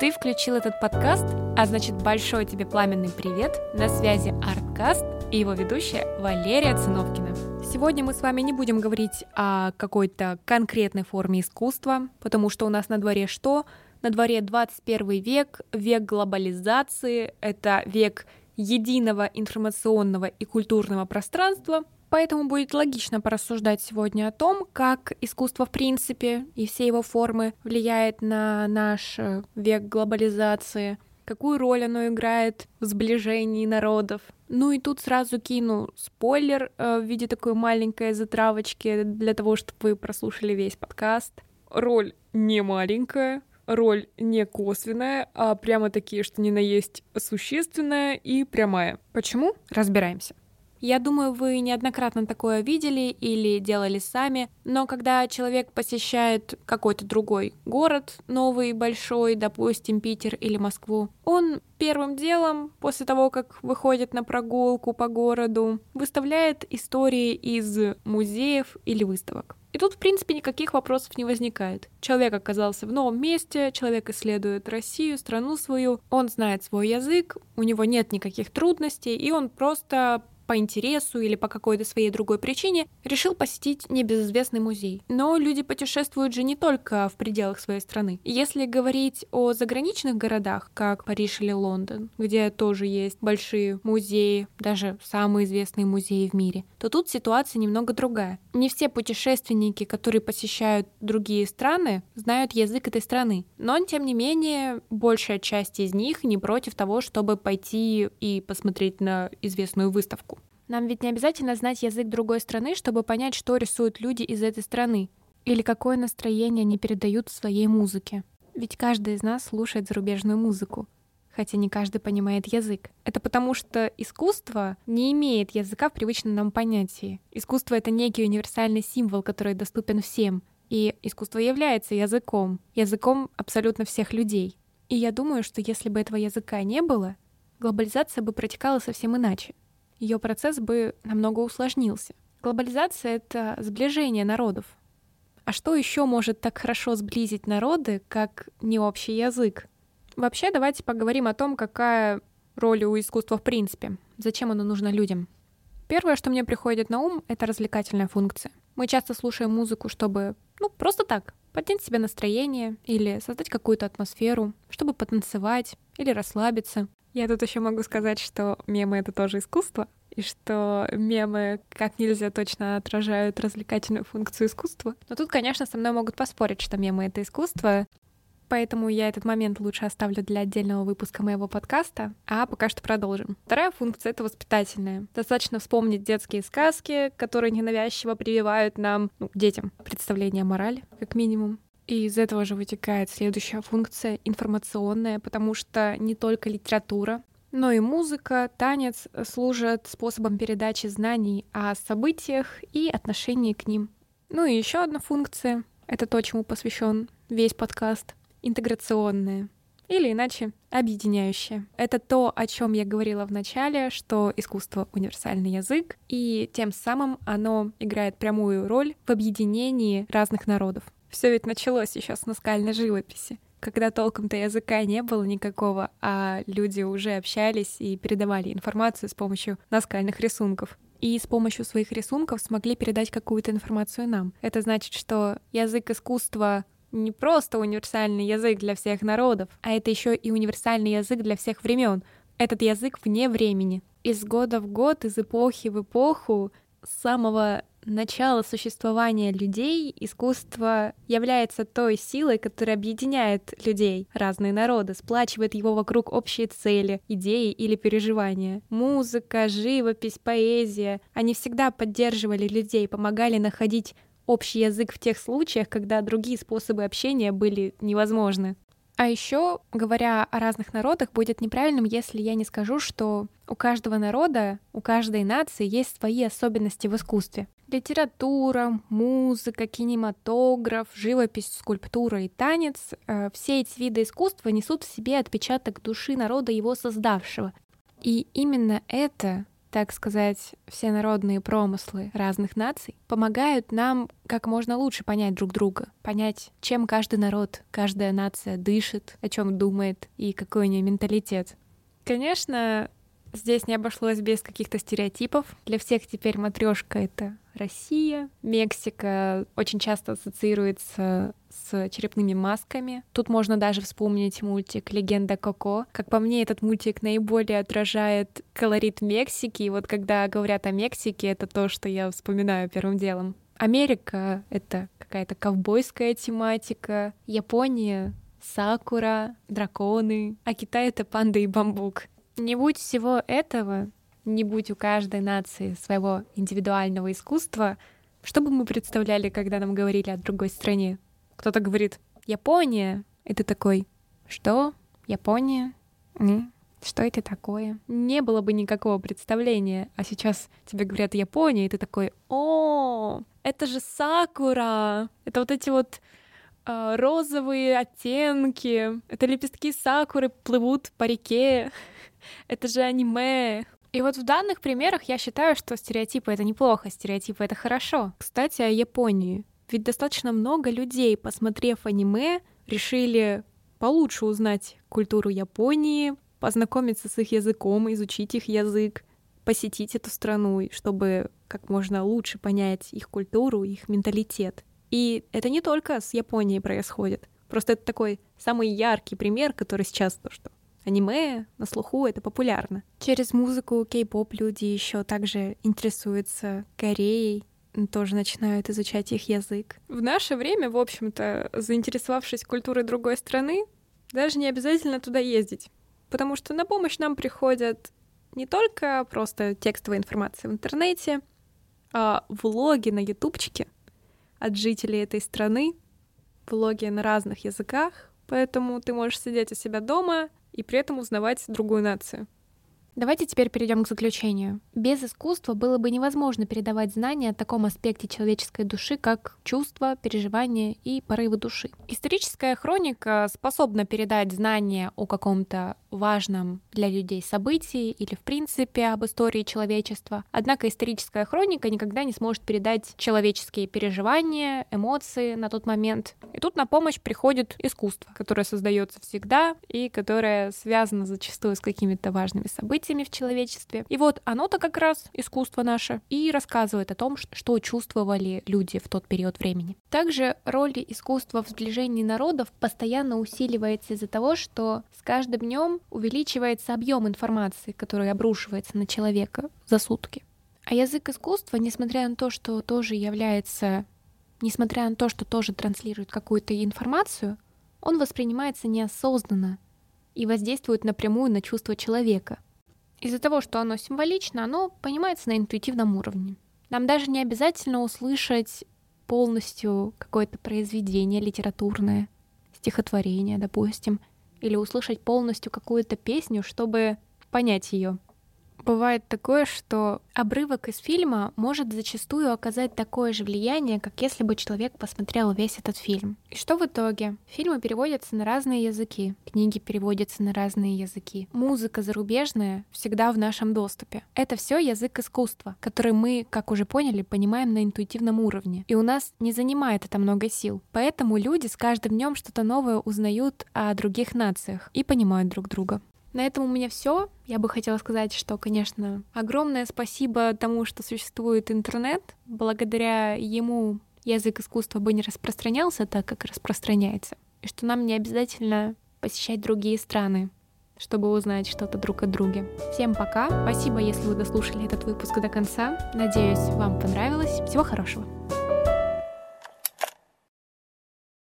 Ты включил этот подкаст, а значит большой тебе пламенный привет. На связи Арткаст и его ведущая Валерия Циновкина. Сегодня мы с вами не будем говорить о какой-то конкретной форме искусства, потому что у нас на дворе что? На дворе 21 век, век глобализации, это век единого информационного и культурного пространства, Поэтому будет логично порассуждать сегодня о том, как искусство в принципе и все его формы влияет на наш э, век глобализации, какую роль оно играет в сближении народов. Ну и тут сразу кину спойлер э, в виде такой маленькой затравочки для того, чтобы вы прослушали весь подкаст. Роль не маленькая, роль не косвенная, а прямо такие, что ни на есть существенная и прямая. Почему? Разбираемся. Я думаю, вы неоднократно такое видели или делали сами, но когда человек посещает какой-то другой город, новый, большой, допустим, Питер или Москву, он первым делом, после того, как выходит на прогулку по городу, выставляет истории из музеев или выставок. И тут, в принципе, никаких вопросов не возникает. Человек оказался в новом месте, человек исследует Россию, страну свою, он знает свой язык, у него нет никаких трудностей, и он просто по интересу или по какой-то своей другой причине решил посетить небезызвестный музей. Но люди путешествуют же не только в пределах своей страны. Если говорить о заграничных городах, как Париж или Лондон, где тоже есть большие музеи, даже самые известные музеи в мире, то тут ситуация немного другая. Не все путешественники, которые посещают другие страны, знают язык этой страны. Но, тем не менее, большая часть из них не против того, чтобы пойти и посмотреть на известную выставку. Нам ведь не обязательно знать язык другой страны, чтобы понять, что рисуют люди из этой страны, или какое настроение они передают в своей музыке. Ведь каждый из нас слушает зарубежную музыку, хотя не каждый понимает язык. Это потому что искусство не имеет языка в привычном нам понятии. Искусство — это некий универсальный символ, который доступен всем. И искусство является языком, языком абсолютно всех людей. И я думаю, что если бы этого языка не было, глобализация бы протекала совсем иначе ее процесс бы намного усложнился. Глобализация — это сближение народов. А что еще может так хорошо сблизить народы, как не общий язык? Вообще, давайте поговорим о том, какая роль у искусства в принципе, зачем оно нужно людям. Первое, что мне приходит на ум, это развлекательная функция. Мы часто слушаем музыку, чтобы, ну, просто так, поднять себе настроение или создать какую-то атмосферу, чтобы потанцевать или расслабиться. Я тут еще могу сказать, что мемы — это тоже искусство, и что мемы как нельзя точно отражают развлекательную функцию искусства. Но тут, конечно, со мной могут поспорить, что мемы — это искусство, поэтому я этот момент лучше оставлю для отдельного выпуска моего подкаста, а пока что продолжим. Вторая функция — это воспитательная. Достаточно вспомнить детские сказки, которые ненавязчиво прививают нам, ну, детям, представление о морали, как минимум. И из этого же вытекает следующая функция — информационная, потому что не только литература, но и музыка, танец служат способом передачи знаний о событиях и отношении к ним. Ну и еще одна функция — это то, чему посвящен весь подкаст — интеграционная или иначе объединяющее. Это то, о чем я говорила в начале, что искусство — универсальный язык, и тем самым оно играет прямую роль в объединении разных народов. Все ведь началось еще с наскальной живописи, когда толком-то языка не было никакого, а люди уже общались и передавали информацию с помощью наскальных рисунков и с помощью своих рисунков смогли передать какую-то информацию нам. Это значит, что язык искусства не просто универсальный язык для всех народов, а это еще и универсальный язык для всех времен. Этот язык вне времени. Из года в год, из эпохи в эпоху, с самого начала существования людей искусство является той силой, которая объединяет людей, разные народы, сплачивает его вокруг общей цели, идеи или переживания. Музыка, живопись, поэзия, они всегда поддерживали людей, помогали находить общий язык в тех случаях, когда другие способы общения были невозможны. А еще, говоря о разных народах, будет неправильным, если я не скажу, что у каждого народа, у каждой нации есть свои особенности в искусстве. Литература, музыка, кинематограф, живопись, скульптура и танец э, — все эти виды искусства несут в себе отпечаток души народа, его создавшего. И именно это так сказать, все народные промыслы разных наций помогают нам как можно лучше понять друг друга, понять, чем каждый народ, каждая нация дышит, о чем думает и какой у нее менталитет. Конечно, здесь не обошлось без каких-то стереотипов. Для всех теперь матрешка это Россия. Мексика очень часто ассоциируется с черепными масками. Тут можно даже вспомнить мультик «Легенда Коко». Как по мне, этот мультик наиболее отражает колорит Мексики. И вот когда говорят о Мексике, это то, что я вспоминаю первым делом. Америка — это какая-то ковбойская тематика. Япония — сакура, драконы. А Китай — это панда и бамбук. Не будь всего этого, не будь у каждой нации своего индивидуального искусства, что бы мы представляли, когда нам говорили о другой стране? Кто-то говорит «Япония», и ты такой «Что? Япония? М? Что это такое?» Не было бы никакого представления, а сейчас тебе говорят «Япония», и ты такой «О, это же сакура!» Это вот эти вот розовые оттенки, это лепестки сакуры плывут по реке, это же аниме, и вот в данных примерах я считаю, что стереотипы — это неплохо, стереотипы — это хорошо. Кстати, о Японии. Ведь достаточно много людей, посмотрев аниме, решили получше узнать культуру Японии, познакомиться с их языком, изучить их язык, посетить эту страну, чтобы как можно лучше понять их культуру, их менталитет. И это не только с Японией происходит. Просто это такой самый яркий пример, который сейчас то, что аниме на слуху, это популярно. Через музыку, кей-поп люди еще также интересуются Кореей, тоже начинают изучать их язык. В наше время, в общем-то, заинтересовавшись культурой другой страны, даже не обязательно туда ездить, потому что на помощь нам приходят не только просто текстовая информация в интернете, а влоги на ютубчике от жителей этой страны, влоги на разных языках, поэтому ты можешь сидеть у себя дома, и при этом узнавать другую нацию. Давайте теперь перейдем к заключению. Без искусства было бы невозможно передавать знания о таком аспекте человеческой души, как чувства, переживания и порывы души. Историческая хроника способна передать знания о каком-то важном для людей событии или в принципе об истории человечества. Однако историческая хроника никогда не сможет передать человеческие переживания, эмоции на тот момент. И тут на помощь приходит искусство, которое создается всегда и которое связано зачастую с какими-то важными событиями в человечестве. И вот оно-то как раз искусство наше и рассказывает о том, что чувствовали люди в тот период времени. Также роль искусства в сближении народов постоянно усиливается из-за того, что с каждым днем увеличивается объем информации, который обрушивается на человека за сутки. А язык искусства, несмотря на то, что тоже является, несмотря на то, что тоже транслирует какую-то информацию, он воспринимается неосознанно и воздействует напрямую на чувства человека. Из-за того, что оно символично, оно понимается на интуитивном уровне. Нам даже не обязательно услышать полностью какое-то произведение литературное, стихотворение, допустим, или услышать полностью какую-то песню, чтобы понять ее. Бывает такое, что обрывок из фильма может зачастую оказать такое же влияние, как если бы человек посмотрел весь этот фильм. И что в итоге? Фильмы переводятся на разные языки, книги переводятся на разные языки. Музыка зарубежная всегда в нашем доступе. Это все язык искусства, который мы, как уже поняли, понимаем на интуитивном уровне. И у нас не занимает это много сил. Поэтому люди с каждым днем что-то новое узнают о других нациях и понимают друг друга. На этом у меня все. Я бы хотела сказать, что, конечно, огромное спасибо тому, что существует интернет. Благодаря ему язык искусства бы не распространялся так, как распространяется. И что нам не обязательно посещать другие страны, чтобы узнать что-то друг о друге. Всем пока. Спасибо, если вы дослушали этот выпуск до конца. Надеюсь, вам понравилось. Всего хорошего.